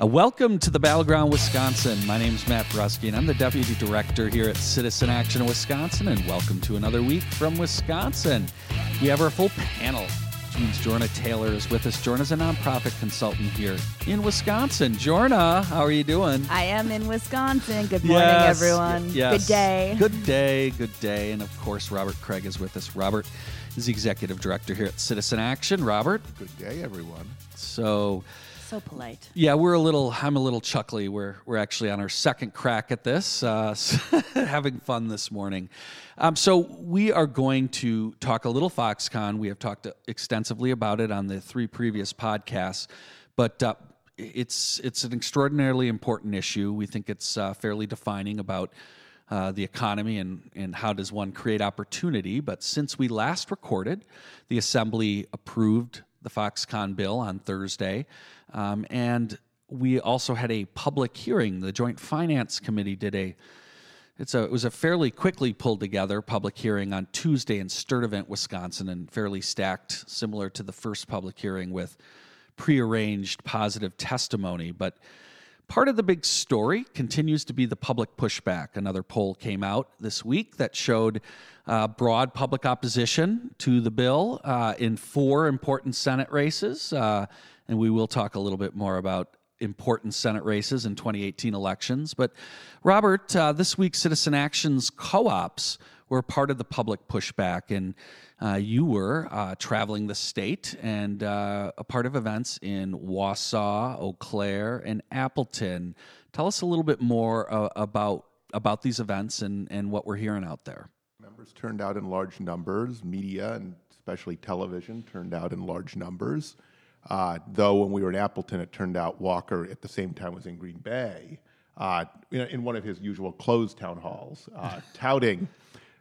Uh, welcome to the Battleground, Wisconsin. My name is Matt Brusky, and I'm the Deputy Director here at Citizen Action Wisconsin. And welcome to another week from Wisconsin. We have our full panel, which means Jorna Taylor is with us. Jorna's a nonprofit consultant here in Wisconsin. Jorna, how are you doing? I am in Wisconsin. Good morning, Yes, everyone. yes. Good day. Good day. Good day. And of course, Robert Kraig is with us. Robert is the Executive Director here at Citizen Action. Robert, Good day, everyone. so. So polite. Yeah, we're a little. I'm a little chuckly. We're we're actually on our second crack at this, uh, having fun this morning. Um, so we are going to talk a little Foxconn. We have talked extensively about it on the three previous podcasts, but uh, it's it's an extraordinarily important issue. We think it's uh, fairly defining about. Uh, the economy and, and how does one create opportunity. But since we last recorded, the Assembly approved the Foxconn bill on Thursday. Um, and we also had a public hearing. The Joint Finance Committee did a it's a it was a fairly quickly pulled together public hearing on Tuesday in Sturtevant, Wisconsin, and fairly stacked, similar to the first public hearing with prearranged positive testimony. But Part of the big story continues to be the public pushback. Another poll came out this week that showed uh, broad public opposition to the bill uh, in four important Senate races. Uh, and we will talk a little bit more about important Senate races in 2018 elections. But, Robert, uh, this week, Citizen Action's co ops were part of the public pushback. And uh, you were uh, traveling the state and uh, a part of events in Wausau, Eau Claire, and Appleton. Tell us a little bit more uh, about about these events and, and what we're hearing out there. Members turned out in large numbers. Media and especially television turned out in large numbers. Uh, though when we were in Appleton, it turned out Walker at the same time was in Green Bay uh, in, in one of his usual closed town halls, uh, touting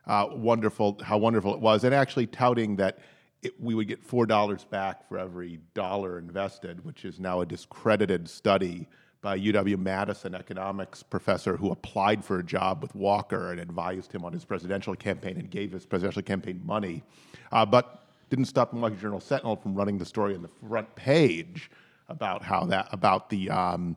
uh, wonderful how wonderful it was, and actually touting that it, we would get four dollars back for every dollar invested, which is now a discredited study by UW Madison economics professor who applied for a job with Walker and advised him on his presidential campaign and gave his presidential campaign money, uh, but didn't stop the Milwaukee Journal Sentinel from running the story on the front page about how that about the um,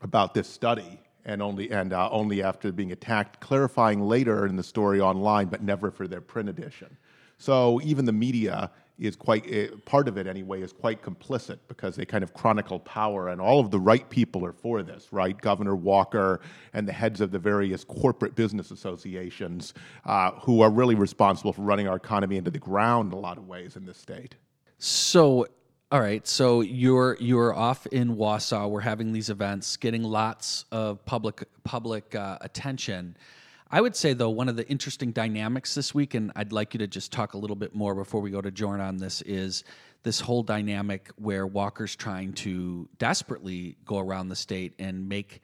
about this study and only and uh, only after being attacked, clarifying later in the story online, but never for their print edition. So even the media is quite uh, part of it anyway is quite complicit because they kind of chronicle power, and all of the right people are for this, right? Governor Walker and the heads of the various corporate business associations uh, who are really responsible for running our economy into the ground in a lot of ways in this state. So, all right, so you're you're off in Wausau. We're having these events, getting lots of public public uh, attention. I would say though one of the interesting dynamics this week, and I'd like you to just talk a little bit more before we go to Jorn on this, is this whole dynamic where Walker's trying to desperately go around the state and make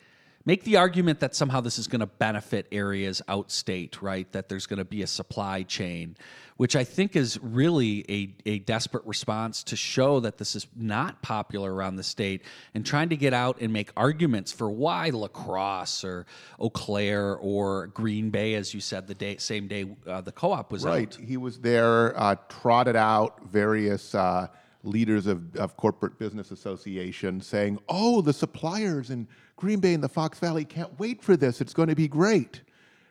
make the argument that somehow this is going to benefit areas outstate, right? That there's going to be a supply chain, which I think is really a, a desperate response to show that this is not popular around the state and trying to get out and make arguments for why La Crosse or Eau Claire or Green Bay, as you said, the day, same day uh, the co op was Right. out. He was there, uh, trotted out various uh, leaders of, of corporate business associations saying, oh, the suppliers in Green Bay and the Fox Valley can't wait for this. It's going to be great.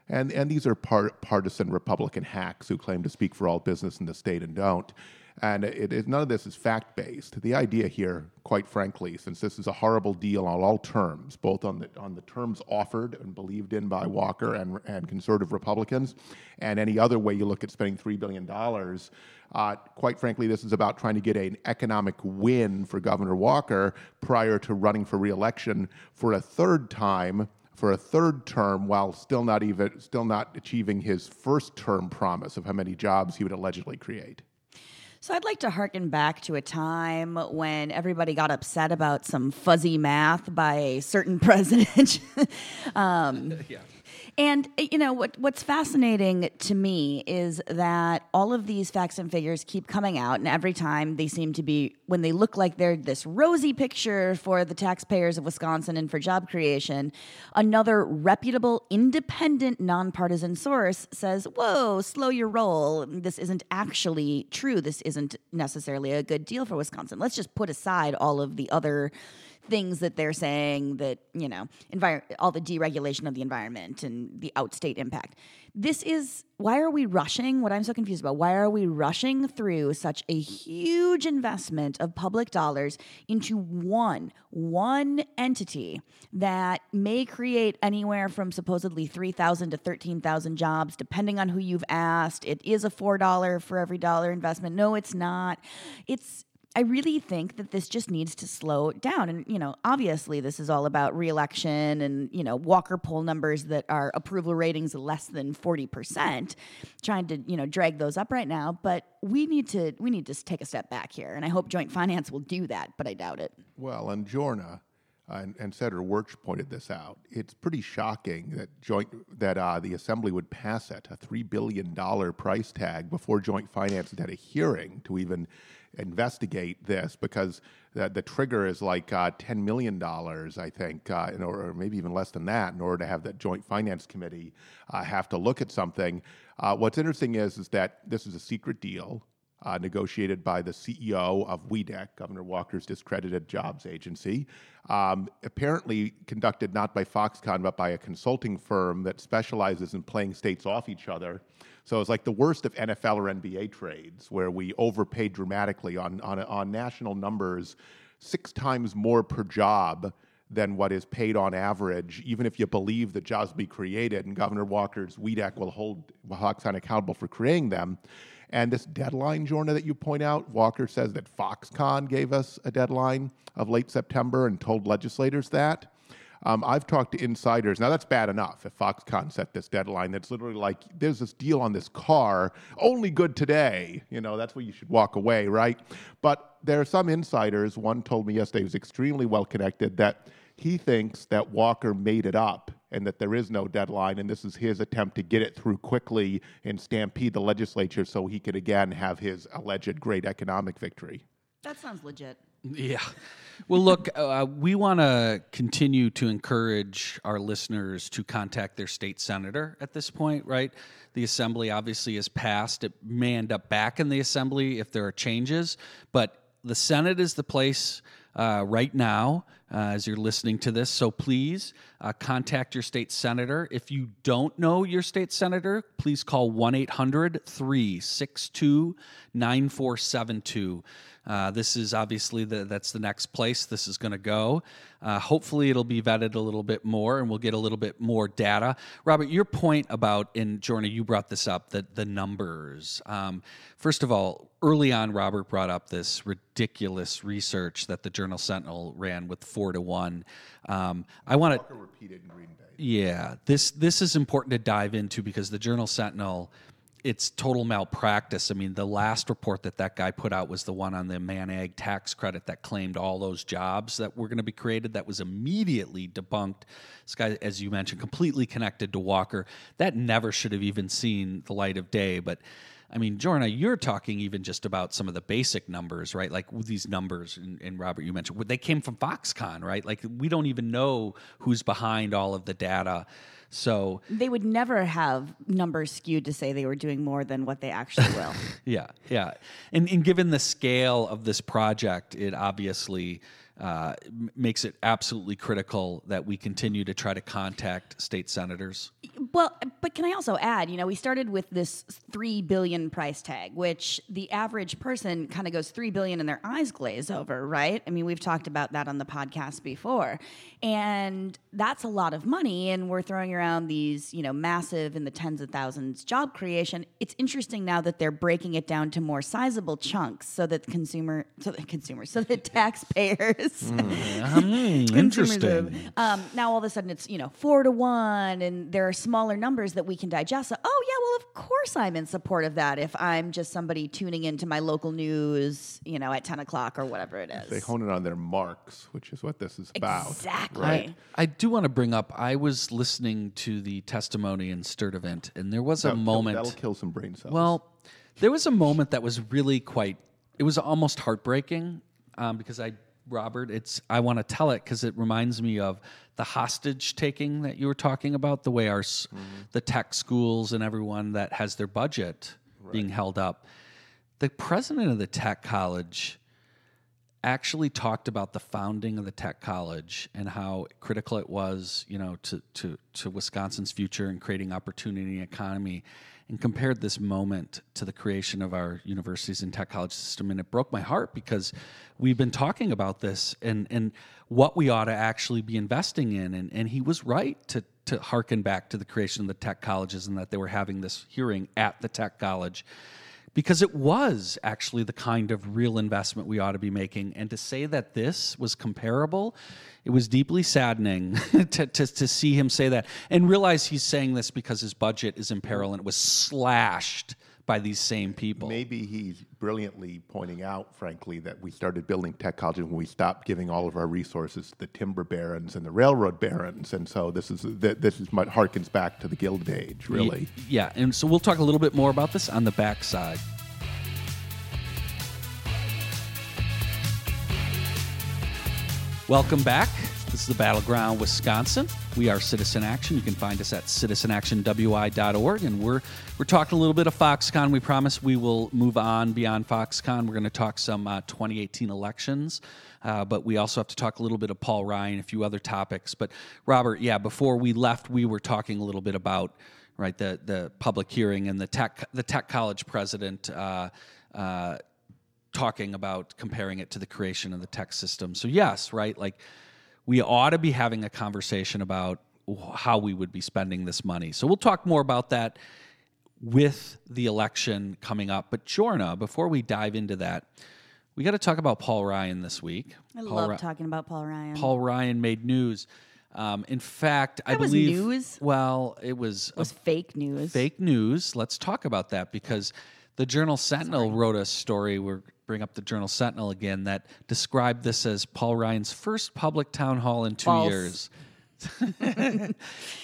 And, and these are part, partisan Republican hacks who claim to speak for all business in the state and don't. And it, it, none of this is fact based. The idea here, quite frankly, since this is a horrible deal on all terms, both on the, on the terms offered and believed in by Walker and, and conservative Republicans, and any other way you look at spending $3 billion, uh, quite frankly, this is about trying to get an economic win for Governor Walker prior to running for reelection for a third time for a third term while still not even still not achieving his first term promise of how many jobs he would allegedly create. So I'd like to harken back to a time when everybody got upset about some fuzzy math by a certain president. um, Yeah. And uh, you know what? What's fascinating to me is that all of these facts and figures keep coming out, and every time they seem to be when they look like they're this rosy picture for the taxpayers of Wisconsin and for job creation, another reputable, independent, nonpartisan source says, "Whoa, slow your roll. This isn't actually true. This isn't necessarily a good deal for Wisconsin. Let's just put aside all of the other." Things that they're saying that you know envir- all the deregulation of the environment and the outstate impact. This is why are we rushing? What i'm so confused about why are we rushing through such a huge investment of public dollars into one one entity that may create anywhere from supposedly 3000 to 13000 jobs depending on who you've asked. It is a $4 for every dollar investment. No it's not. It's I really think that this just needs to slow down. And, you know, obviously this is all about reelection and, you know, Walker poll numbers that are approval ratings less than 40%, trying to, you know, drag those up right now. But we need to we need to take a step back here. And I hope joint finance will do that, but I doubt it. Well, and Jorna and, and Senator Wirch pointed this out. It's pretty shocking that joint that uh, the Assembly would pass it a three billion dollar price tag before Joint Finance had a hearing to even investigate this because the, the trigger is like uh, $10 million, I think, uh, in order, or maybe even less than that, in order to have the Joint Finance Committee uh, have to look at something. Uh, what's interesting is, is that this is a secret deal. Uh, negotiated by the CEO of WEDC, Governor Walker's discredited jobs agency, um, apparently conducted not by Foxconn but by a consulting firm that specializes in playing states off each other. So it's like the worst of NFL or NBA trades, where we overpaid dramatically on on, on national numbers, six times more per job than what is paid on average, even if you believe that jobs be created, and Governor Walker's WEDC will hold Foxconn accountable for creating them. And this deadline, Jorna, that you point out, Walker says that Foxconn gave us a deadline of late September and told legislators that. Um, I've talked to insiders. Now, that's bad enough if Foxconn set this deadline. That's literally like there's this deal on this car, only good today. You know, that's where you should walk away, right? But there are some insiders. One told me yesterday, who's extremely well connected, that he thinks that Walker made it up and that there is no deadline, and this is his attempt to get it through quickly and stampede the legislature so he could again have his alleged great economic victory. That sounds legit. Yeah. Well, look, uh, we want to continue to encourage our listeners to contact their state senator at this point, right? The assembly obviously has passed. It may end up back in the assembly if there are changes, but the Senate is the place uh, right now uh, as you're listening to this. So please uh, contact your state senator. If you don't know your state senator, please call 1 800 362 9472. Uh, this is obviously the, that's the next place this is going to go. Uh, hopefully, it'll be vetted a little bit more, and we'll get a little bit more data. Robert, your point about in Jorna, you brought this up that the numbers. Um, first of all, early on, Robert brought up this ridiculous research that the Journal Sentinel ran with four to one. Um, I want to repeated in Green Bay. Yeah, this this is important to dive into because the Journal Sentinel it's total malpractice. I mean, the last report that that guy put out was the one on the man Manag tax credit that claimed all those jobs that were going to be created. That was immediately debunked. This guy, as you mentioned, completely connected to Walker. That never should have even seen the light of day. But I mean, Jorna, you're talking even just about some of the basic numbers, right? Like these numbers, and, and, Robert, you mentioned they came from Foxconn, right? Like we don't even know who's behind all of the data. So they would never have numbers skewed to say they were doing more than what they actually will. yeah, yeah, and, and given the scale of this project, it obviously uh, makes it absolutely critical that we continue to try to contact state senators. Well, but can I also add, you know, we started with this 3 billion price tag, which the average person kind of goes 3 billion and their eyes glaze over, right? I mean, we've talked about that on the podcast before. And that's a lot of money and we're throwing around these, you know, massive in the tens of thousands job creation. It's interesting now that they're breaking it down to more sizable chunks so that consumer so that consumers so that taxpayers Mm, interesting. Um, now all of a sudden it's you know four to one, and there are smaller numbers that we can digest. So, oh yeah, well of course I'm in support of that. If I'm just somebody tuning into my local news, you know, at ten o'clock or whatever it is. They hone it on their marks, which is what this is about. Exactly. Right. I do want to bring up. I was listening to the testimony in Sturtevant, and there was a That- moment. That'll kill some brain cells. Well, there was a moment that was really quite. It was almost heartbreaking um, because I, Robert, it's. I want to tell it because it reminds me of the hostage taking that you were talking about. The way our, s mm-hmm. the tech schools and everyone that has their budget being held up. The president of the tech college actually talked about the founding of the tech college and how critical it was, you know, to to to Wisconsin's future and creating opportunity and economy, and compared this moment to the creation of our universities and tech college system, and it broke my heart because we've been talking about this and and what we ought to actually be investing in, and and he was right to to harken back to the creation of the tech colleges and that they were having this hearing at the tech college because it was actually the kind of real investment we ought to be making. And to say that this was comparable, it was deeply saddening to, to, to, see him say that and realize he's saying this because his budget is in peril and it was slashed by these same people. Maybe he's brilliantly pointing out, frankly, that we started building tech colleges when we stopped giving all of our resources to the timber barons and the railroad barons, and so this is this is what harkens back to the Gilded Age, really. Yeah, and so we'll talk a little bit more about this on the backside. Welcome back. This is the Battleground, Wisconsin. We are Citizen Action. You can find us at citizenactionwi.org, and we're we're talking a little bit of Foxconn. We promise we will move on beyond Foxconn. We're going to talk some uh, 2018 elections, uh, but we also have to talk a little bit of Paul Ryan, a few other topics. But Robert, yeah, before we left, we were talking a little bit about right the the public hearing and the tech the tech college president. Uh, uh talking about comparing it to the creation of the tech system. So yes, right, like we ought to be having a conversation about how we would be spending this money. So we'll talk more about that with the election coming up. But Jorna, before we dive into that, we got to talk about Paul Ryan this week. I Paul love talking about Paul Ryan. Paul Ryan made news. Um, in fact, that I believe news. Well, it was it was fake news. Fake news. Let's talk about that because the Journal Sentinel Sorry. wrote a story. We're bring up the Journal Sentinel again that described this as Paul Ryan's first public town hall in two False. years.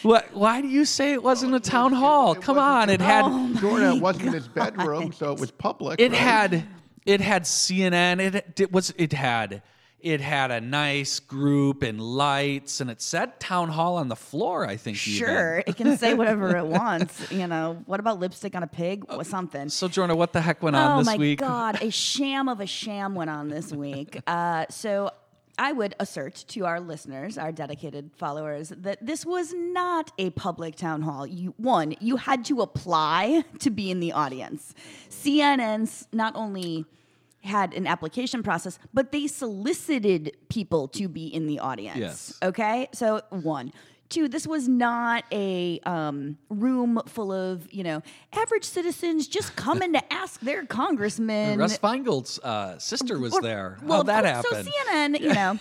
what, why do you say it wasn't a town hall? It Come on, it had oh Jorna. It wasn't his bedroom, so it was public. It right? had it had CNN. It, it was it had it had a nice group and lights, and it said town hall on the floor. I think. Sure, even. it can say whatever it wants. You know, what about lipstick on a pig or something? So, Jorna, what the heck went on this week oh my? God, a sham of a sham went on this week. Uh, so. I would assert to our listeners, our dedicated followers, that this was not a public town hall. You, one, you had to apply to be in the audience. CNN's not only had an application process, but they solicited people to be in the audience. Yes. Okay. So one. Two, this was not a um, room full of, you know, average citizens just coming to ask their congressman. Russ Feingold's uh, sister was or, there. Well, How'd that happen? So CNN, you know.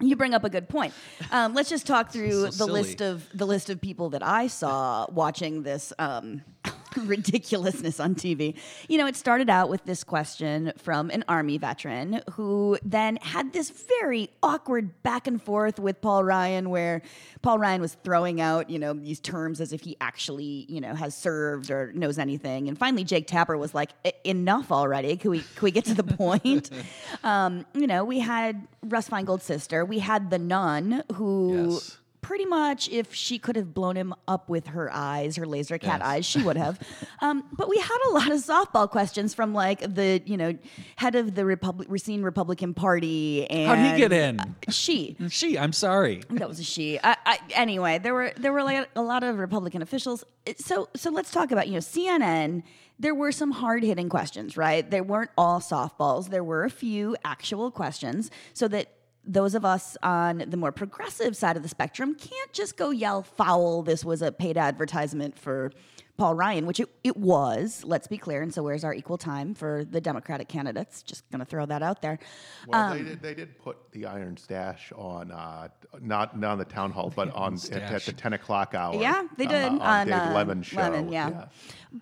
You bring up a good point. Um, let's just talk through So the silly. list of the list of people that I saw watching this um, ridiculousness on TV. You know, it started out with this question from an army veteran who then had this very awkward back and forth with Paul Ryan, where Paul Ryan was throwing out, you know, these terms as if he actually, you know, has served or knows anything. And finally, Jake Tapper was like, "Enough already. Can we can we get to the point?" um, you know, we had Russ Feingold's sister. We had the nun who. Yes pretty much if she could have blown him up with her eyes, her laser cat Yes. eyes, she would have. um, but we had a lot of softball questions from like the you know head of the Republic Racine Republican Party and How'd he get in? She. She, I'm sorry. That was a she. I, I, anyway, there were there were like a lot of Republican officials. So so let's talk about you know CNN. There were some hard hitting questions, right? They weren't all softballs. There were a few actual questions, so that those of us on the more progressive side of the spectrum can't just go yell foul. This was a paid advertisement for Paul Ryan, which it, it was. Let's be clear. And so, where's our equal time for the Democratic candidates? Just going to throw that out there. Well, Um, they, did, they did put the IronStache on, uh, not, not on the town hall, but on at, at the 10 o'clock hour. Yeah, they uh, did on, on, Dave uh, Lemon's show. Lemon, yeah.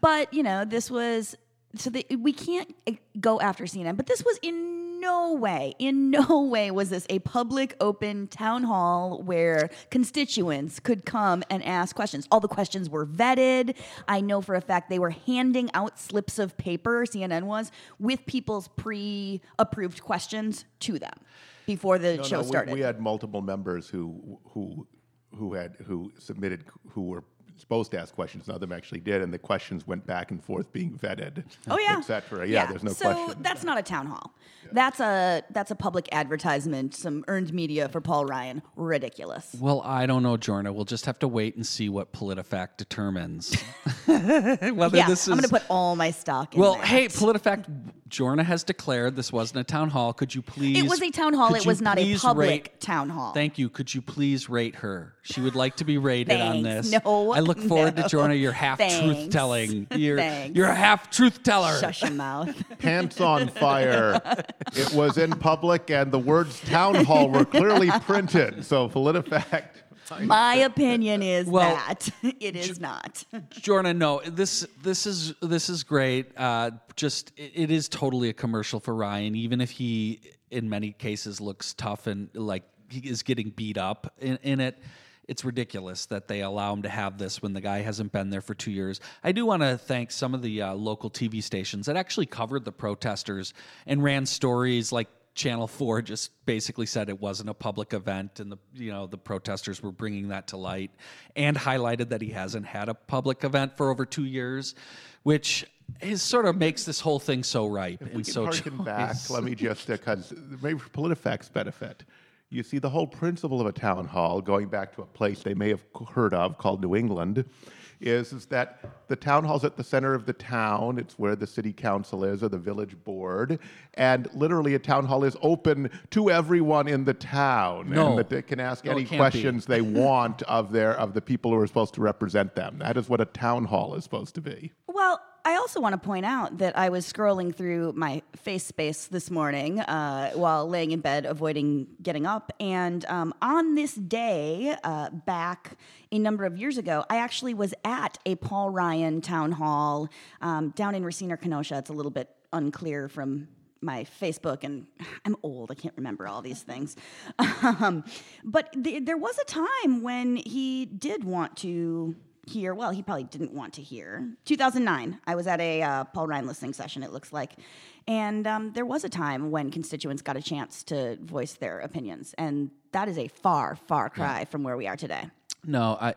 But you know, this was so they, we can't uh, go after CNN. But this was in no way, in no way was this a public, open town hall where constituents could come and ask questions. All the questions were vetted. I know for a fact they were handing out slips of paper. CNN was with people's pre-approved questions to them before the No, show no, we- started. We, had multiple members who who who had who submitted who were supposed to ask questions. None of them actually did, and the questions went back and forth being vetted. Oh yeah, etc. Yeah, there's no so question. that's not a town hall. That's a that's a public advertisement, some earned media for Paul Ryan. Ridiculous. Well, I don't know, Jorna. We'll just have to wait and see what PolitiFact determines. Whether Yeah, this is I'm going to put all my stock in Well, that. hey, PolitiFact, Jorna has declared this wasn't a town hall. Could you please? It was a town hall. It was not a public rate- town hall. Thank you. Could you please rate her? She would like to be rated on this. No, I look forward no. to Jorna. Your half truth telling. You're Thanks. you're a half truth teller. Shush your mouth. Pants on fire. it was in public, and the words "town hall" were clearly printed. So PolitiFact. My opinion is Well, that it is not. Jorna, no, this this is this is great. Uh, just it, it is totally a commercial for Ryan, even if he in many cases looks tough and like he is getting beat up in, in it. It's ridiculous that they allow him to have this when the guy hasn't been there for two years. I do want to thank some of the uh, local TV stations that actually covered the protesters and ran stories like Channel Four just basically said it wasn't a public event, and the you know the protesters were bringing that to light, and highlighted that he hasn't had a public event for over two years, which is sort of makes this whole thing so ripe we and can so harken back. Let me just because maybe for PolitiFact's benefit, you see the whole principle of a town hall, going back to a place they may have heard of called New England, is is that the town hall's at the center of the town. It's where the city council is or the village board, and literally a town hall is open to everyone in the town, No. and that they can ask No, any can't be. questions they want of their of the people who are supposed to represent them. That is what a town hall is supposed to be. Well, I also want to point out that I was scrolling through my face space this morning uh, while laying in bed, avoiding getting up. And um, on this day, uh, back a number of years ago, I actually was at a Paul Ryan town hall um, down in Racine or Kenosha. It's a little bit unclear from my Facebook, and I'm old. I can't remember all these things. Um, but th- there was a time when he did want to hear. Well, he probably didn't want to hear. 2009, I was at a uh, Paul Ryan listening session. It looks like, and um, there was a time when constituents got a chance to voice their opinions, and that is a far, far cry from where we are today. No, I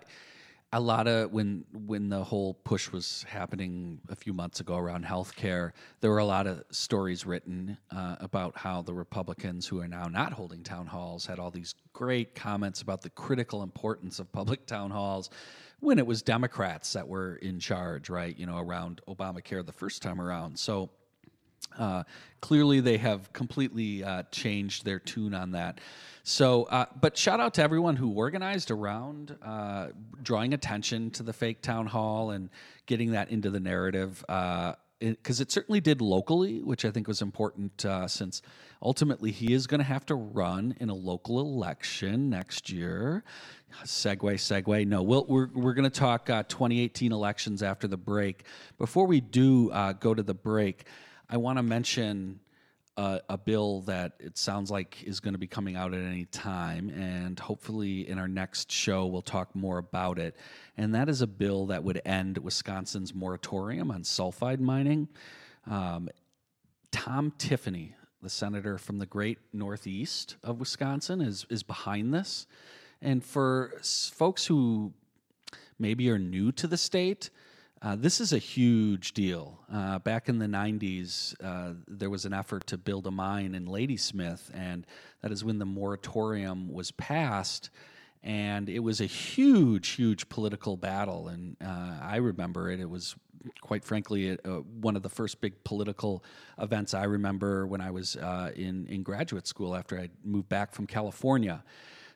a lot of when when the whole push was happening a few months ago around healthcare, there were a lot of stories written uh, about how the Republicans who are now not holding town halls had all these great comments about the critical importance of public town halls when it was Democrats that were in charge, right? You know, around Obamacare the first time around. So uh, clearly, they have completely uh, changed their tune on that. So, uh, but shout out to everyone who organized around uh, drawing attention to the fake town hall and getting that into the narrative. Because it, certainly did locally, which I think was important uh, since ultimately he is going to have to run in a local election next year. Segue, segue. No, we'll, we're, we're going to talk uh, 2018 elections after the break. Before we do uh, go to the break, I want to mention uh, a bill that it sounds like is going to be coming out at any time, and hopefully in our next show we'll talk more about it. And that is a bill that would end Wisconsin's moratorium on sulfide mining. Um, Tom Tiffany, the senator from the great Northeast of Wisconsin, is is behind this. And for folks who maybe are new to the state, uh, this is a huge deal. Uh, back in the 90s, uh, there was an effort to build a mine in Ladysmith, and that is when the moratorium was passed. And it was a huge, huge political battle. And uh, I remember it. It was, quite frankly, one of the first big political events I remember when I was uh, in, in graduate school after I moved back from California.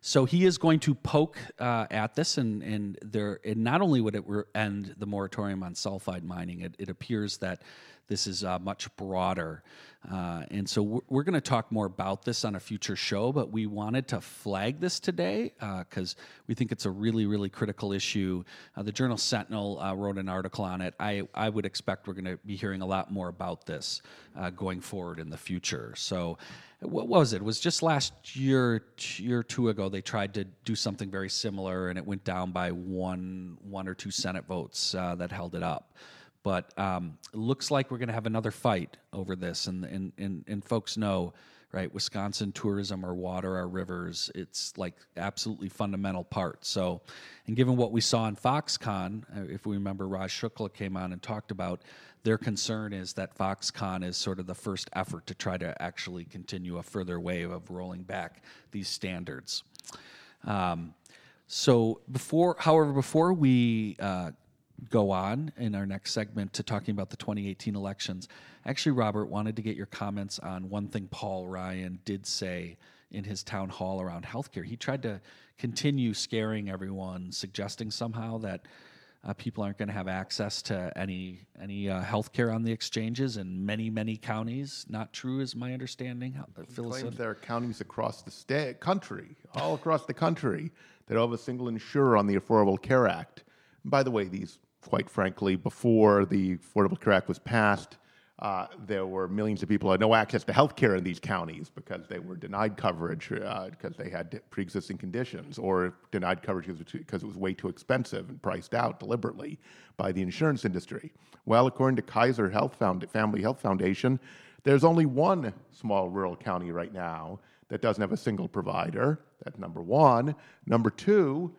So he is going to poke uh, at this, and and there, and not only would it end the moratorium on sulfide mining, it, it appears that this is uh, much broader, uh, and so we're, we're going to talk more about this on a future show. But we wanted to flag this today because we think it's a really, really critical issue. Uh, the Journal Sentinel uh, wrote an article on it. I I would expect we're going to be hearing a lot more about this uh, going forward in the future. So what was it? It was just last year, year or two ago. They tried to do something very similar, and it went down by one, one or two Senate votes uh, that held it up. But um, looks like we're going to have another fight over this, and, and and and folks know, right? Wisconsin tourism, our water, our rivers, it's like absolutely fundamental part. So, and given what we saw in Foxconn, uh, if we remember, Raj Shukla came on and talked about their concern is that Foxconn is sort of the first effort to try to actually continue a further wave of rolling back these standards. Um, so before, however, before we uh, go on in our next segment to talking about the 2018 elections, actually, Robert wanted to get your comments on one thing Paul Ryan did say in his town hall around healthcare. He tried to continue scaring everyone, suggesting somehow that uh, people aren't going to have access to any any uh, health care on the exchanges in many many counties. Not true, is my understanding. How- claims there are counties across the state, country, all across the country, that have a single insurer on the Affordable Care Act. And by the way, these, quite frankly, before the Affordable Care Act was passed, uh, there were millions of people who had no access to health care in these counties because they were denied coverage uh, because they had pre-existing conditions or denied coverage because it was because it was way too expensive and priced out deliberately by the insurance industry. Well, according to Kaiser Health Found- Family Health Foundation, there's only one small rural county right now that doesn't have a single provider. That's number one. Number two,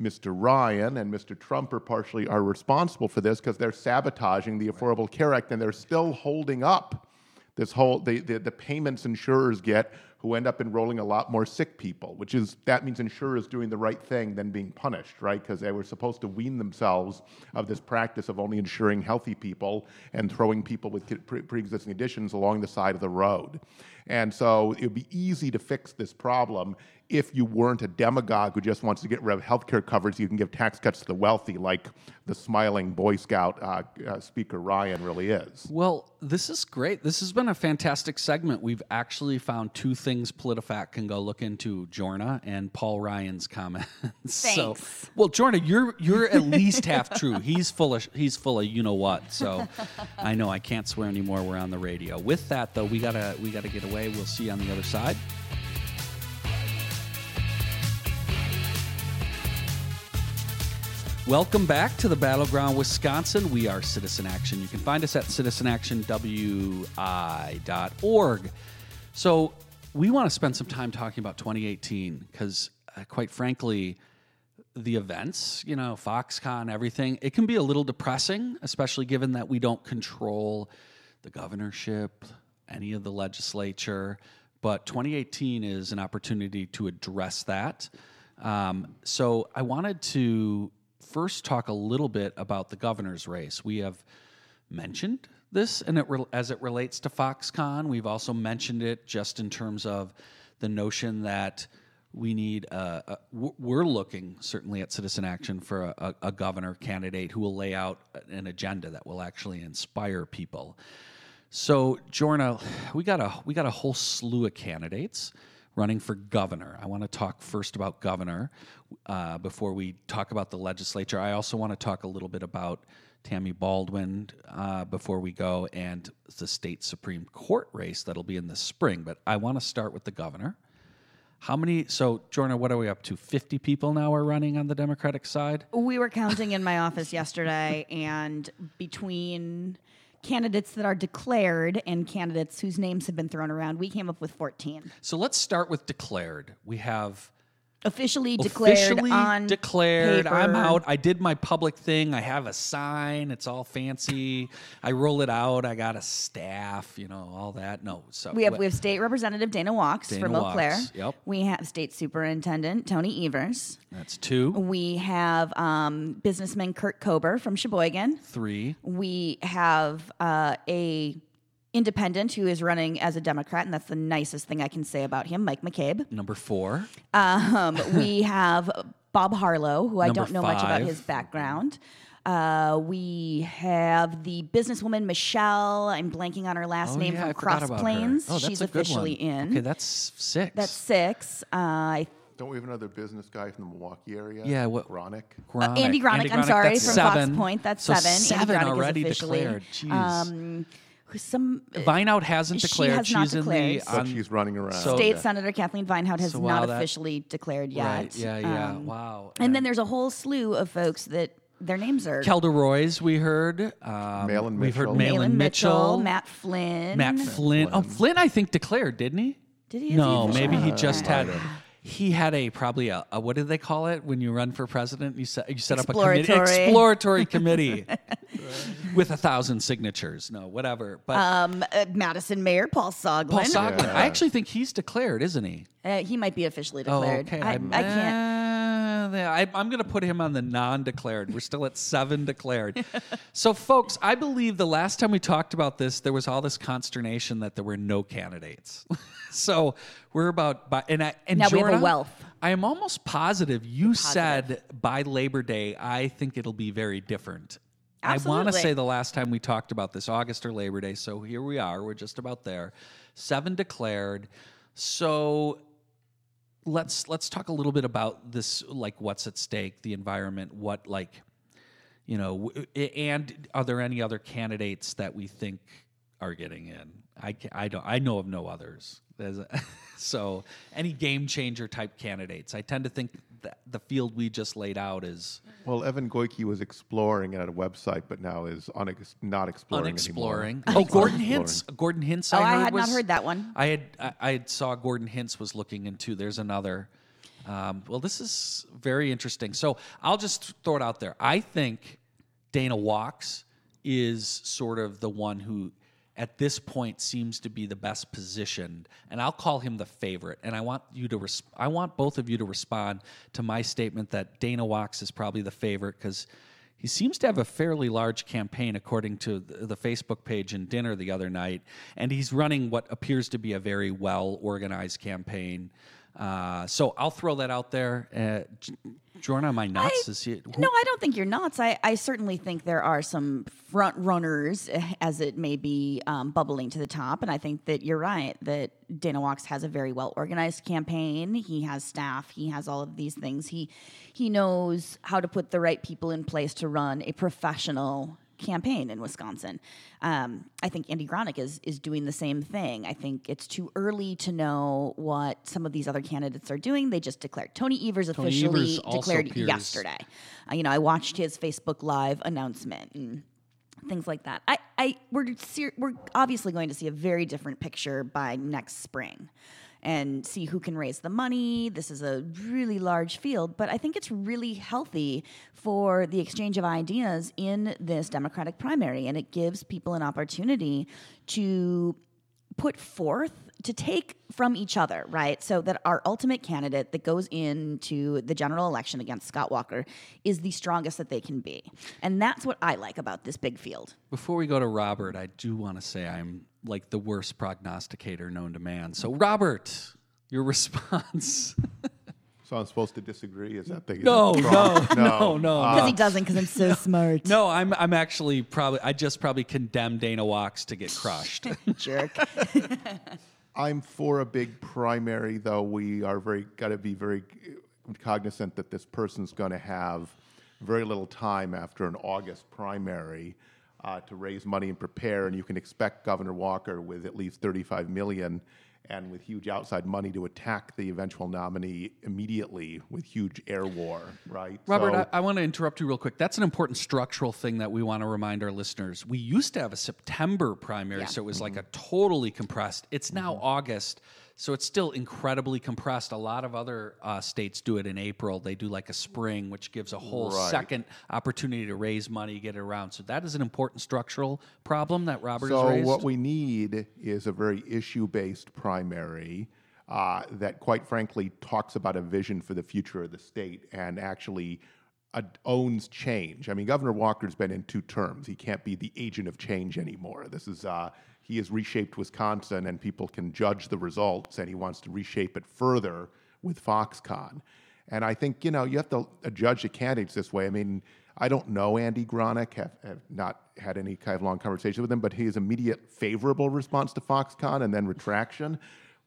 Mr. Ryan and Mr. Trump are partially are responsible for this because they're sabotaging the Affordable Care Act and they're still holding up this whole the, the, the payments insurers get who end up enrolling a lot more sick people, which is that means insurers doing the right thing than being punished, right? Because they were supposed to wean themselves of this practice of only insuring healthy people and throwing people with pre- pre-existing conditions along the side of the road. And so it would be easy to fix this problem if you weren't a demagogue who just wants to get rid of health care coverage you can give tax cuts to the wealthy, like the smiling Boy Scout uh, uh, Speaker Ryan really is. Well, this is great. This has been a fantastic segment. We've actually found two things PolitiFact can go look into: Jorna and Paul Ryan's comments. So, Thanks. well, Jorna, you're you're at least half true. He's full of he's full of you know what. So, I know I can't swear anymore. We're on the radio. With that though, we gotta we gotta get away. We'll see you on the other side. Welcome back to the Battleground Wisconsin. We are Citizen Action. You can find us at citizenactionwi.org. So, we want to spend some time talking about 2018 because, uh, quite frankly, the events, you know, Foxconn, everything, it can be a little depressing, especially given that we don't control the governorship, any of the legislature. But 2018 is an opportunity to address that. Um, so I wanted to first talk a little bit about the governor's race. We have mentioned this and it re- as it relates to Foxconn. We've also mentioned it just in terms of the notion that we need a, a w- we're looking certainly at citizen action for a, a governor candidate who will lay out an agenda that will actually inspire people. So, Jorna, we got a we got a whole slew of candidates running for governor. I want to talk first about governor uh, before we talk about the legislature. I also want to talk a little bit about Tammy Baldwin uh, before we go and the state supreme court race that'll be in the spring. But I want to start with the governor. How many? So, Jorna, what are we up to? Fifty people now are running on the Democratic side. We were counting in my office yesterday, and between candidates that are declared and candidates whose names have been thrown around, we came up with 14. So let's start with declared. We have Officially declared officially on declared. I'm out. I did my public thing. I have a sign. It's all fancy. I roll it out. I got a staff. You know all that. No, so We have we have State Representative Dana Wachs Dana from Eau Claire. Yep. We have State Superintendent Tony Evers. that's two, We have um, businessman Kurt Kober from Sheboygan. three. We have uh, a independent who is running as a Democrat, and that's the nicest thing I can say about him, Mike McCabe. Number four. Um, we have Bob Harlow, who I Number don't know much about his background. Uh, we have the businesswoman Michelle. I'm blanking on her last Oh, name yeah, from I forgot Cross about her. Plains. Oh, that's She's a good officially one. in. Okay, that's six. That's six. Uh, I Don't we have another business guy from the Milwaukee area? Yeah, what- Gronik. Gronik. Andy Gronik, I'm sorry, that's from seven. Fox Point. That's So seven. Andy Seven Gronik is already officially, declared. Jeez. Um, who's some Vinehout hasn't declared she declared. has not She's in the declared. But on, she's running around. So- State Okay. Senator Kathleen Vinehout has So, wow, not that- officially declared yet. right. Yeah, yeah. Um, wow. And then there's a whole slew of folks that their names are Kelda Roys, we heard. Um, Mahlon We've heard Mitchell. Mahlon Mahlon Mitchell, Mitchell. Matt Flynn. Matt Flynn. Oh, Flynn, I think declared, didn't he? Did he? Is he No, maybe he Uh, just okay. had. He had a probably a, a what do they call it when you run for president? You set you set up a committee, Exploratory. exploratory committee with a thousand signatures. No, whatever. But Um, uh, Madison Mayor Paul Soglin. Paul Soglin, Yeah. I actually think he's declared, isn't he? Uh, he might be officially declared. Oh, declared. okay. I, I'm- I can't. I, I'm going to put him on the non-declared. We're still at seven declared. so, folks, I believe the last time we talked about this, there was all this consternation that there were no candidates. so we're about by and I, and Now we have a wealth. I am almost positive you said by Labor Day. I think it'll be very different. Absolutely. I want to say the last time we talked about this, August or Labor Day. So here we are. We're just about there. Seven declared. So let's let's talk a little bit about this like what's at stake the environment what like you know and are there any other candidates that we think are getting in? I i don't i know of no others. A- so any game changer type candidates. I tend to think that the field we just laid out is Well, Evan Goyke was exploring it at a website, but now is unex- not exploring unexploring anymore. oh gordon Unexploring. hintz gordon hintz Oh, i, I heard had not heard that one. I had I, I had saw Gordon Hintz was looking into. There's another. Um, well, this is very interesting. So I'll just throw it out there. I think Dana Wachs is sort of the one who, at this point, seems to be the best positioned, and I'll call him the favorite. And I want you to, I want both of you to respond to my statement that Dana Wachs is probably the favorite because he seems to have a fairly large campaign, according to the, the Facebook page in dinner the other night, and he's running what appears to be a very well organized campaign. Uh, so I'll throw that out there. Uh, Jorna, am I nuts? I- Is he, No, I don't think you're nuts. I, I certainly think there are some front runners, eh, as it may be um, bubbling to the top. And I think that you're right that Dana Wachs has a very well organized campaign. He has staff. He has all of these things. He he knows how to put the right people in place to run a professional campaign in Wisconsin. Um, I think Andy Gronik is is doing the same thing. I think it's too early to know what some of these other candidates are doing. They just declared Tony Evers Tony officially Evers declared appears- yesterday. Uh, you know, I watched his Facebook Live announcement and things like that. I, I we're ser- we're obviously going to see a very different picture by next spring. And see who can raise the money. This is a really large field, but I think it's really healthy for the exchange of ideas in this Democratic primary. And it gives people an opportunity to put forth to take from each other, right? So that our ultimate candidate that goes into the general election against Scott Walker is the strongest that they can be. And that's what I like about this big field. Before we go to Robert, I do want to say I'm like the worst prognosticator known to man. So, Robert, your response. So I'm supposed to disagree? Is that the No, is no, no, no, Because he doesn't, because I'm so smart. no, I'm I'm actually probably I just probably condemned Dana Wachs to get crushed. Jerk. I'm for a big primary, though we are very got to be very cognizant that this person's going to have very little time after an August primary uh, to raise money and prepare, and you can expect Governor Walker with at least 35 million and with huge outside money to attack the eventual nominee immediately with huge air war, right? Robert, So- I, I want to interrupt you real quick. That's an important structural thing that we want to remind our listeners. We used to have a September primary, Yeah. so it was like mm-hmm. a totally compressed. It's now mm-hmm. August, so it's still incredibly compressed. A lot of other uh, states do it in April. They do like a spring, which gives a whole Right. second opportunity to raise money, get it around. So that is an important structural problem that Robert So has raised. what we need is a very issue-based primary uh, that, quite frankly, talks about a vision for the future of the state and actually uh, owns change. I mean, Governor Walker's been in two terms. He can't be the agent of change anymore. This is uh, he has reshaped Wisconsin, and people can judge the results, and he wants to reshape it further with Foxconn. And I think you know you have to judge the candidates this way. I mean, I don't know Andy Gronik, have, have not had any kind of long conversation with him, but his immediate favorable response to Foxconn and then retraction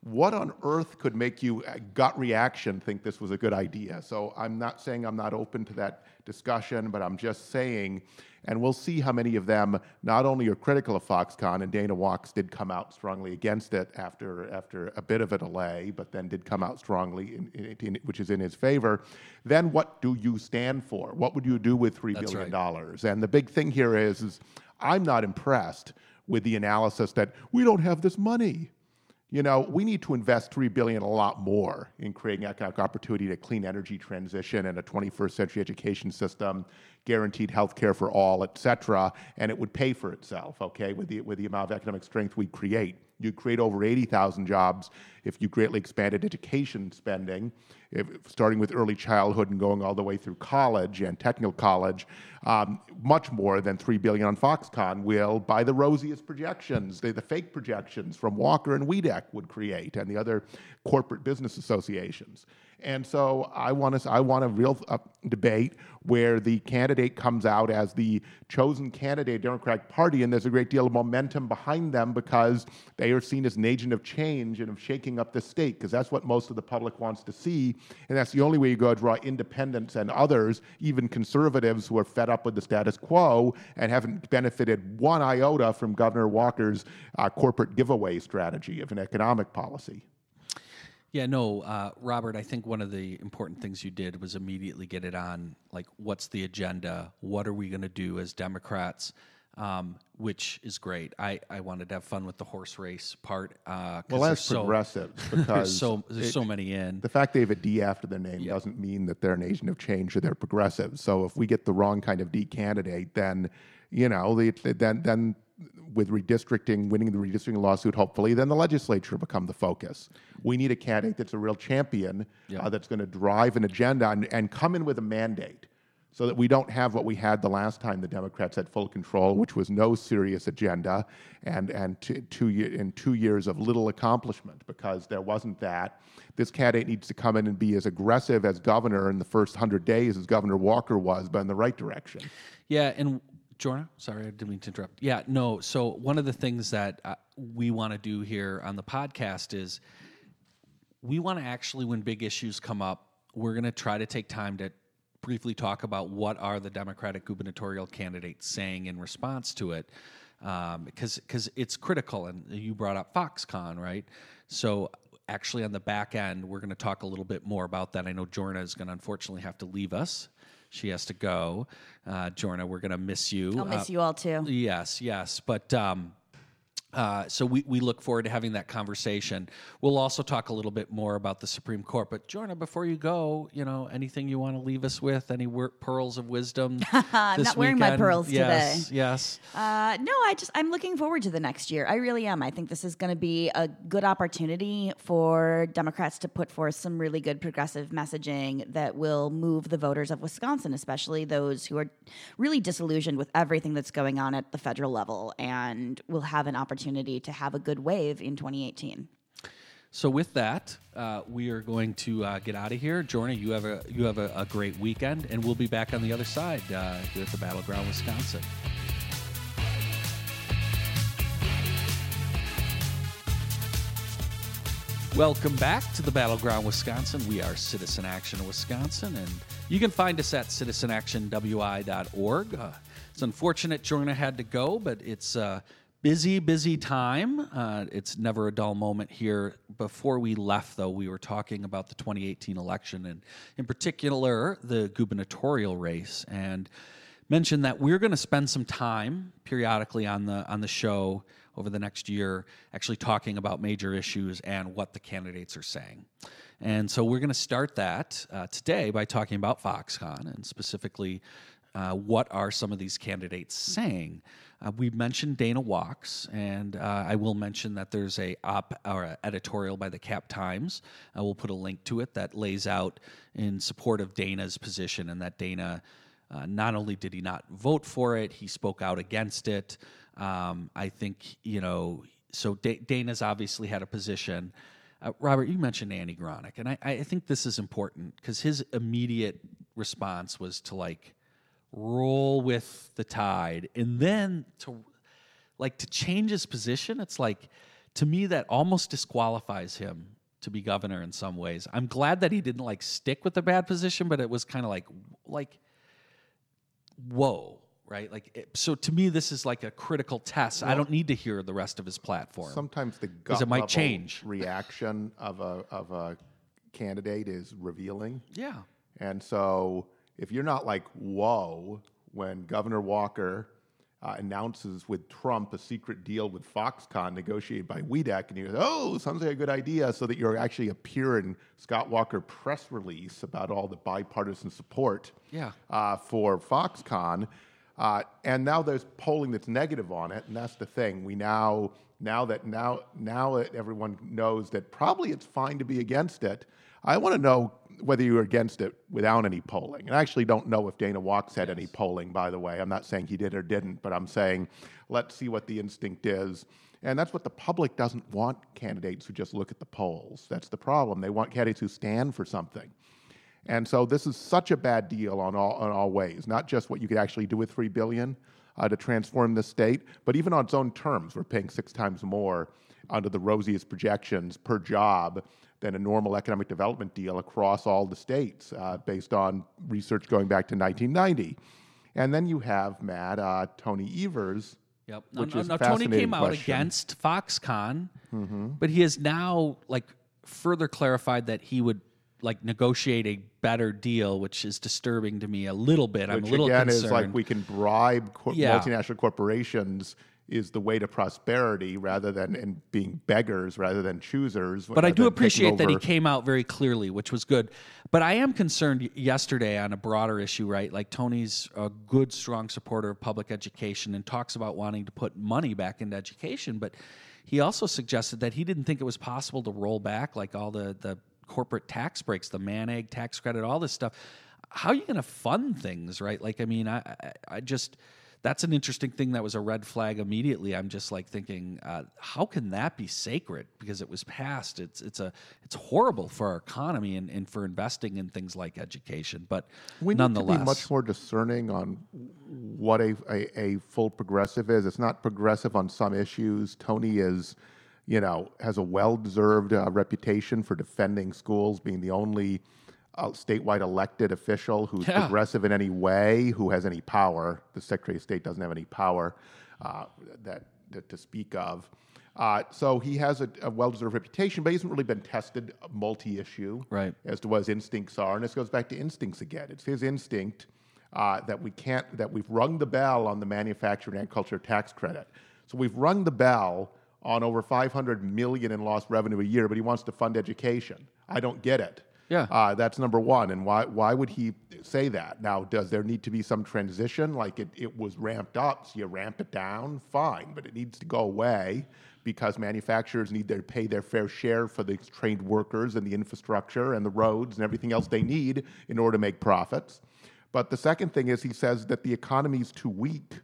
what on earth could make you uh, gut reaction think this was a good idea? So I'm not saying I'm not open to that discussion, but I'm just saying, and we'll see how many of them not only are critical of Foxconn, and Dana Wachs did come out strongly against it after after a bit of a delay, but then did come out strongly, in, in, in, which is in his favor. Then what do you stand for? What would you do with three That's billion right. dollars? And the big thing here is, is I'm not impressed with the analysis that we don't have this money. You know, we need to invest three billion a lot more in creating economic opportunity to clean energy transition and a 21st century education system, guaranteed health care for all, et cetera, and it would pay for itself, okay, with the, with the amount of economic strength we create. You'd create over 80,000 jobs if you greatly expanded education spending, if, starting with early childhood and going all the way through college and technical college, um, much more than three billion on Foxconn will, by the rosiest projections, the, the fake projections from Walker and WEDC would create, and the other corporate business associations. And so I want to I want a real uh, debate where the candidate comes out as the chosen candidate, Democratic Party, and there's a great deal of momentum behind them because they are seen as an agent of change and of shaking up the state, because that's what most of the public wants to see, and that's the only way you go to draw independents and others, even conservatives who are fed up with the status quo and haven't benefited one iota from Governor Walker's uh, corporate giveaway strategy of an economic policy. Yeah, no, uh, Robert, I think one of the important things you did was immediately get it on like, what's the agenda? What are we going to do as Democrats? Um, which is great. I, I wanted to have fun with the horse race part. Uh, Well, that's so, progressive There's because so there's it- so many in. The fact they have a D after their name doesn't mean that they're an agent of change or they're progressive. So if we get the wrong kind of D candidate, then you know, the, then then with redistricting, winning the redistricting lawsuit, hopefully, then the legislature become the focus. We need a candidate that's a real champion Yeah. uh, that's going to drive an agenda and, and come in with a mandate. So that we don't have what we had the last time the Democrats had full control, which was no serious agenda, and and two, two year, in two years of little accomplishment because there wasn't that. This candidate needs to come in and be as aggressive as governor in the first hundred days as Governor Walker was, but in the right direction. Yeah, and Jorna, sorry, I didn't mean to interrupt. Yeah, no. So one of the things that uh, we want to do here on the podcast is we want to actually, when big issues come up, we're going to try to take time to briefly talk about what are the Democratic gubernatorial candidates saying in response to it, um, because because it's critical. And you brought up Foxconn, right? So actually, on the back end, we're going to talk a little bit more about that. I know Jorna is going to unfortunately have to leave us. She has to go. Uh, Jorna, we're going to miss you. I'll miss Uh, you all too. Yes, yes. But um, uh, so we, we look forward to having that conversation. We'll also talk a little bit more about the Supreme Court. But Jorna, before you go, you know, anything you want to leave us with? Any wor- pearls of wisdom? I'm not wearing my pearls yes, today. Yes. Uh, no, I just I'm looking forward to the next year. I really am. I think this is going to be a good opportunity for Democrats to put forth some really good progressive messaging that will move the voters of Wisconsin, especially those who are really disillusioned with everything that's going on at the federal level, and will have an opportunity to have a good wave in 2018. So with that, uh, we are going to uh, get out of here. Jorna, you have a you have a, a great weekend, and we'll be back on the other side uh, here at the Battleground, Wisconsin. Welcome back to the Battleground, Wisconsin. We are Citizen Action Wisconsin, and you can find us at citizenactionwi.org. Uh, it's unfortunate Jorna had to go, but it's a busy, busy time. Uh, it's never a dull moment here. Before we left, though, we were talking about the 2018 election, and in particular, the gubernatorial race, and mentioned that we're going to spend some time periodically on the on the show over the next year actually talking about major issues and what the candidates are saying. And so we're going to start that uh, today by talking about Foxconn and specifically uh, what are some of these candidates saying. Uh, we mentioned Dana Wachs, and uh, I will mention that there's a op or editorial by the Cap Times. I will put a link to it that lays out in support of Dana's position and that Dana. Uh, not only did he not vote for it, he spoke out against it. Um, I think, you know, so da- Dana's obviously had a position. Uh, Robert, you mentioned Andy Gronik, and I, I think this is important because his immediate response was to like roll with the tide and then to like to change his position. It's like, to me that almost disqualifies him to be governor in some ways. I'm glad that he didn't like stick with the bad position, but it was kind of like like whoa, right? Like it, so to me this is like a critical test. I don't need to hear the rest of his platform. Sometimes the gut it might change. reaction of a of a candidate is revealing. yeah. And so if you're not like, whoa, when Governor Walker uh, announces with Trump a secret deal with Foxconn negotiated by WEDC, and you go, oh, sounds like a good idea, so that you're actually appearing Scott Walker press release about all the bipartisan support Yeah. uh, for Foxconn. Uh, and now there's polling that's negative on it, and that's the thing. We now, now that now, now that everyone knows that probably it's fine to be against it. I want to know whether you're against it without any polling. And I actually don't know if Dana Wachs had any polling, by the way. I'm not saying he did or didn't, but I'm saying let's see what the instinct is. And that's what the public doesn't want candidates who just look at the polls. That's the problem. They want candidates who stand for something. And so this is such a bad deal on all, on all ways, not just what you could actually do with three billion uh, to transform the state, but even on its own terms, we're paying six times more under the rosiest projections per job than a normal economic development deal across all the states, uh, based on research going back to 1990. And then you have Matt uh, Tony Evers. Yep. Now, Which now- is now Tony came out question. Mm-hmm. against Foxconn, but he has now like further clarified that he would like negotiate a better deal, which is disturbing to me a little bit. I'm a little again concerned. is like we can bribe cor- Yeah. multinational corporations is the way to prosperity rather than and being beggars rather than choosers. but I do appreciate that he came out very clearly, which was good. But I am concerned yesterday on a broader issue, right? Like Tony's a good, strong supporter of public education and talks about wanting to put money back into education. But he also suggested that he didn't think it was possible to roll back like all the, the corporate tax breaks, the man egg tax credit, all this stuff. How are you going to fund things, right? Like, I mean, I, I, I just that's an interesting thing that was a red flag immediately i'm just like thinking uh, how can that be sacred because it was passed it's it's a it's horrible for our economy and, and for investing in things like education but we need to nonetheless be much more discerning on what a, a, a full progressive is. It's not progressive on some issues. Tony is, you know, has a well-deserved uh, reputation for defending schools, being the only uh, statewide elected official who's Yeah. progressive in any way, who has any power. The Secretary of State doesn't have any power uh, that, that to speak of. Uh, so he has a, a well-deserved reputation, but he hasn't really been tested multi-issue Right. as to what his instincts are. And this goes back to instincts again. It's his instinct uh, that we can't, that we've rung the bell on the manufacturing and agriculture tax credit. So we've rung the bell on over 500 million in lost revenue a year, but he wants to fund education. I don't get it. Yeah. Uh, that's number one. And why, why would he say that? Now, does there need to be some transition? Like it, it was ramped up, so you ramp it down? Fine, but it needs to go away because manufacturers need to pay their fair share for the trained workers and the infrastructure and the roads and everything else they need in order to make profits. But the second thing is he says that the economy is too weak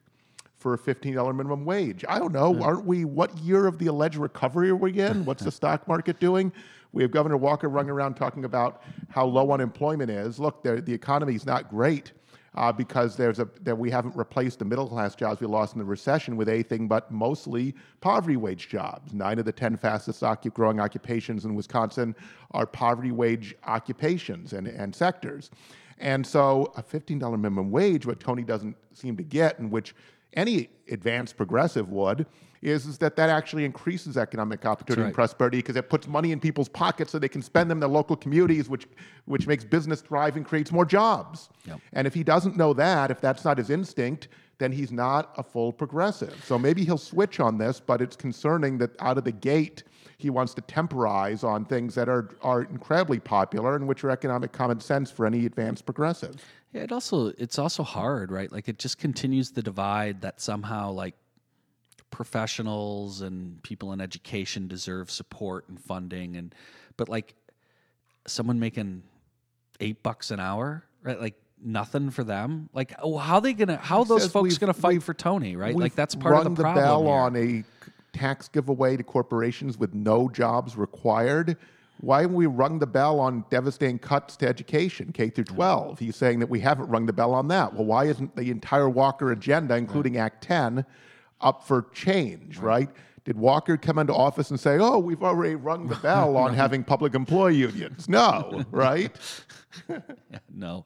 for a $15 minimum wage. I don't know. Aren't we, what year of the alleged recovery are we in? What's the stock market doing? We have Governor Walker running around talking about how low unemployment is. Look, the economy is not great uh, because there's a, that we haven't replaced the middle class jobs we lost in the recession with anything but mostly poverty wage jobs. Nine of the 10 fastest growing occupations in Wisconsin are poverty wage occupations and, and sectors. And so a $15 minimum wage, what Tony doesn't seem to get, and which any advanced progressive would, is, is that that actually increases economic opportunity right. and prosperity because it puts money in people's pockets so they can spend them in their local communities, which, which makes business thrive and creates more jobs. Yep. And if he doesn't know that, if that's not his instinct, then he's not a full progressive. So maybe he'll switch on this, but it's concerning that out of the gate, he wants to temporize on things that are, are incredibly popular and which are economic common sense for any advanced progressive. Yeah, it also it's also hard, right? Like it just continues the divide that somehow like professionals and people in education deserve support and funding and but like someone making 8 bucks an hour, right? Like nothing for them. Like oh, how they going to how are those folks going to fight for Tony, right? Like that's part of the problem. bell here. on a tax giveaway to corporations with no jobs required. Why haven't we rung the bell on devastating cuts to education, K through 12? He's saying that we haven't rung the bell on that. Well, why isn't the entire Walker agenda, including Act 10, up for change, right? Did Walker come into office and say, "Oh, we've already rung the bell on having public employee unions"? No, right? no.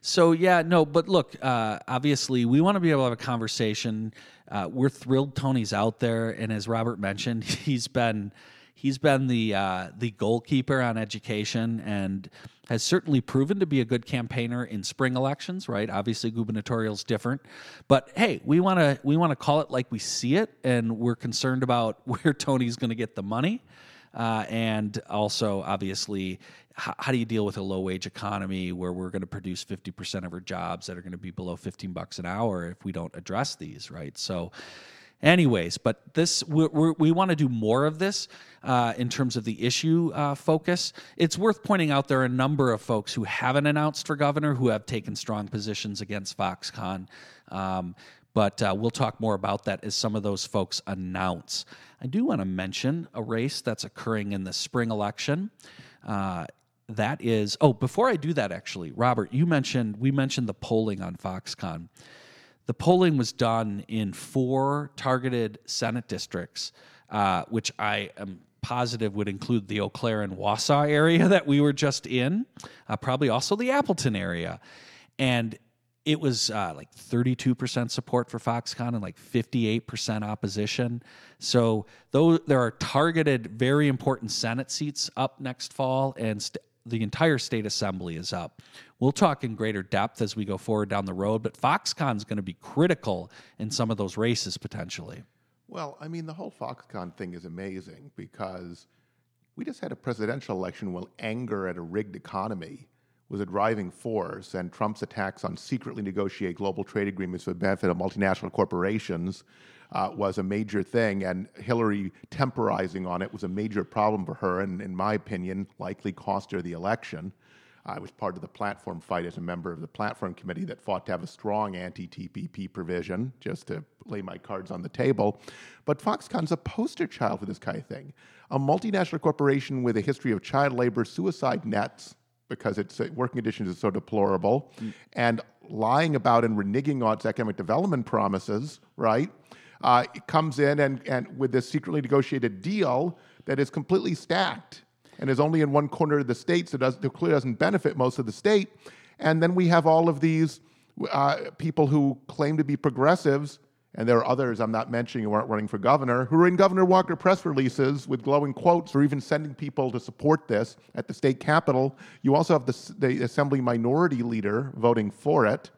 So yeah, no. But look, uh, obviously, we want to be able to have a conversation. Uh, we're thrilled Tony's out there, and as Robert mentioned, he's been he's been the uh, the goalkeeper on education and has certainly proven to be a good campaigner in spring elections. Right? Obviously, gubernatorial is different, but hey, we want to we want to call it like we see it, and we're concerned about where Tony's going to get the money. Uh, and also, obviously, how, how, do you deal with a low wage economy where we're going to produce 50% of our jobs that are going to be below 15 bucks an hour if we don't address these, right? So, anyways but this we're, we're, we want to do more of this uh, in terms of the issue uh, focus. It's worth pointing out there are a number of folks who haven't announced for governor who have taken strong positions against foxconn um, but uh, we'll talk more about that as some of those folks announce. I do want to mention a race that's occurring in the spring election uh, that is oh before i do that actually robert you mentioned we mentioned the polling on foxconn the polling was done in four targeted Senate districts, uh, which I am positive would include the Eau Claire and Wausau area that we were just in, uh, probably also the Appleton area. And it was uh, like 32% support for Foxconn and like 58% opposition. So though there are targeted, very important Senate seats up next fall, and st- the entire state assembly is up. We'll talk in greater depth as we go forward down the road, but Foxconn is going to be critical in some of those races potentially. Well, I mean, the whole Foxconn thing is amazing because we just had a presidential election where anger at a rigged economy was a driving force, and Trump's attacks on secretly negotiate global trade agreements for the benefit of multinational corporations uh, was a major thing, and Hillary temporizing on it was a major problem for her, and in my opinion, likely cost her the election. I was part of the platform fight as a member of the platform committee that fought to have a strong anti TPP provision, just to lay my cards on the table. But Foxconn's a poster child for this kind of thing. A multinational corporation with a history of child labor, suicide nets, because its working conditions are so deplorable, mm. and lying about and reneging on its economic development promises, right? uh, comes in and, and with this secretly negotiated deal that is completely stacked and is only in one corner of the state, so does, clearly doesn't benefit most of the state. And then we have all of these uh, people who claim to be progressives, and there are others I'm not mentioning who aren't running for governor, who are in Governor Walker press releases with glowing quotes or even sending people to support this at the state capitol. You also have the, the assembly minority leader voting for it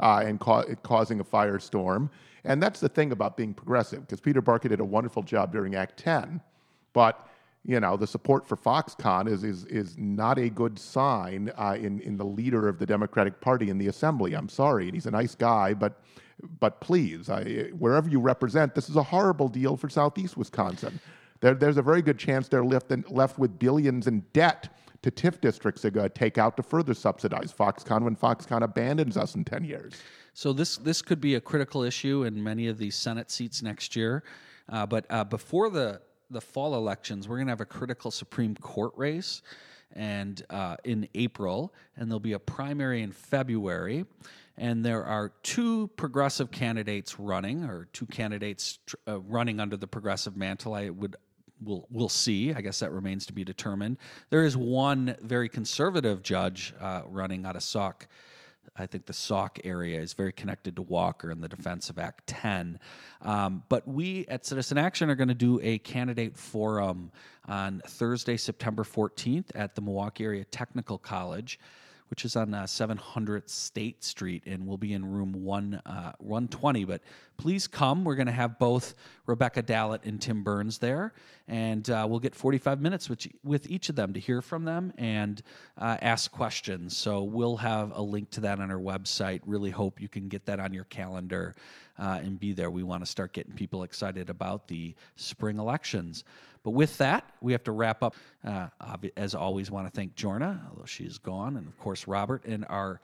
uh, and ca- causing a firestorm. And that's the thing about being progressive, because Peter Barca did a wonderful job during Act 10, but you know the support for Foxconn is is is not a good sign uh, in in the leader of the Democratic Party in the Assembly. I'm sorry, and he's a nice guy, but but please, I, wherever you represent, this is a horrible deal for Southeast Wisconsin. There, there's a very good chance they're left in, left with billions in debt to TIF districts to take out to further subsidize Foxconn when Foxconn abandons us in 10 years. So this this could be a critical issue in many of these Senate seats next year. Uh, but uh, before the the fall elections, we're going to have a critical Supreme Court race, and uh, in April, and there'll be a primary in February, and there are two progressive candidates running, or two candidates uh, running under the progressive mantle. I would we'll we'll see. I guess that remains to be determined. There is one very conservative judge uh, running out of Sauk. I think the Sauk area is very connected to Walker and the Defense of Act 10. Um, but we at Citizen Action are going to do a candidate forum on Thursday, September 14th at the Milwaukee Area Technical College which is on uh, 700 State Street, and we'll be in room one uh, 120. But please come. We're going to have both Rebecca Dallet and Tim Burns there, and uh, we'll get 45 minutes with, with each of them to hear from them and uh, ask questions. So we'll have a link to that on our website. Really hope you can get that on your calendar uh, and be there. We want to start getting people excited about the spring elections. But with that, we have to wrap up. Uh, as always, want to thank Jorna, although she's gone, and of course Robert and our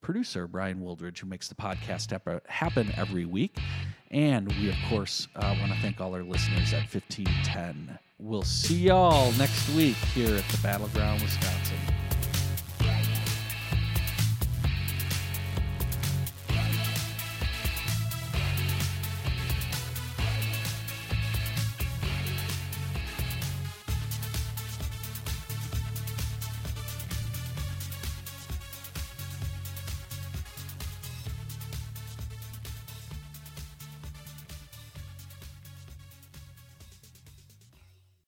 producer Brian Wildridge, who makes the podcast happen every week. And we, of course, uh, want to thank all our listeners at 1510. We'll see y'all next week here at the Battleground, Wisconsin.